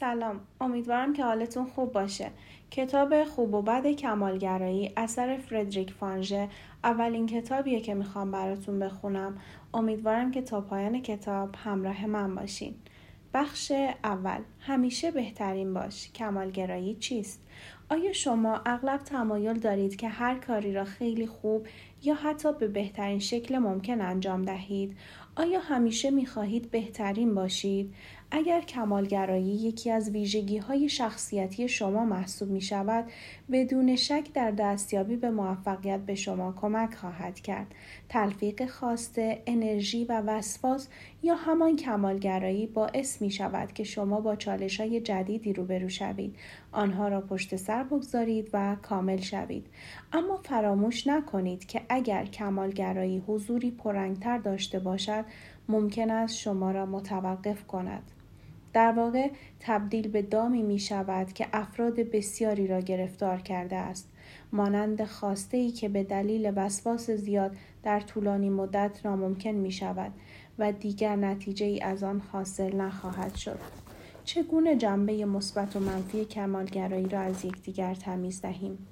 سلام. امیدوارم که حالتون خوب باشه. کتاب خوب و بد کمالگرایی اثر فردریک فانژه اولین کتابیه که می‌خوام براتون بخونم. امیدوارم که تا پایان کتاب همراه من باشین. بخش اول. همیشه بهترین باش. کمالگرایی چیست؟ آیا شما اغلب تمایل دارید که هر کاری را خیلی خوب یا حتی به بهترین شکل ممکن انجام دهید؟ آیا همیشه می خواهید بهترین باشید؟ اگر کمالگرایی یکی از ویژگی های شخصیتی شما محسوب می شود بدون شک در دستیابی به موفقیت به شما کمک خواهد کرد. تلفیق خواسته انرژی و وسواس یا همان کمالگرایی باعث می شود که شما با چالش های جدیدی روبرو شوید. آنها را پشت سر بگذارید و کامل شوید. اما فراموش نکنید که اگر کمالگرایی حضوری پررنگتر داشته باشد ممکن است شما را متوقف کند. در واقع تبدیل به دامی می شود که افراد بسیاری را گرفتار کرده است. مانند خواسته ای که به دلیل وسواس زیاد در طولانی مدت ناممکن می شود و دیگر نتیجه ای از آن حاصل نخواهد شد. چگونه جنبه مثبت و منفی کمالگرایی را از یکدیگر تمیز دهیم؟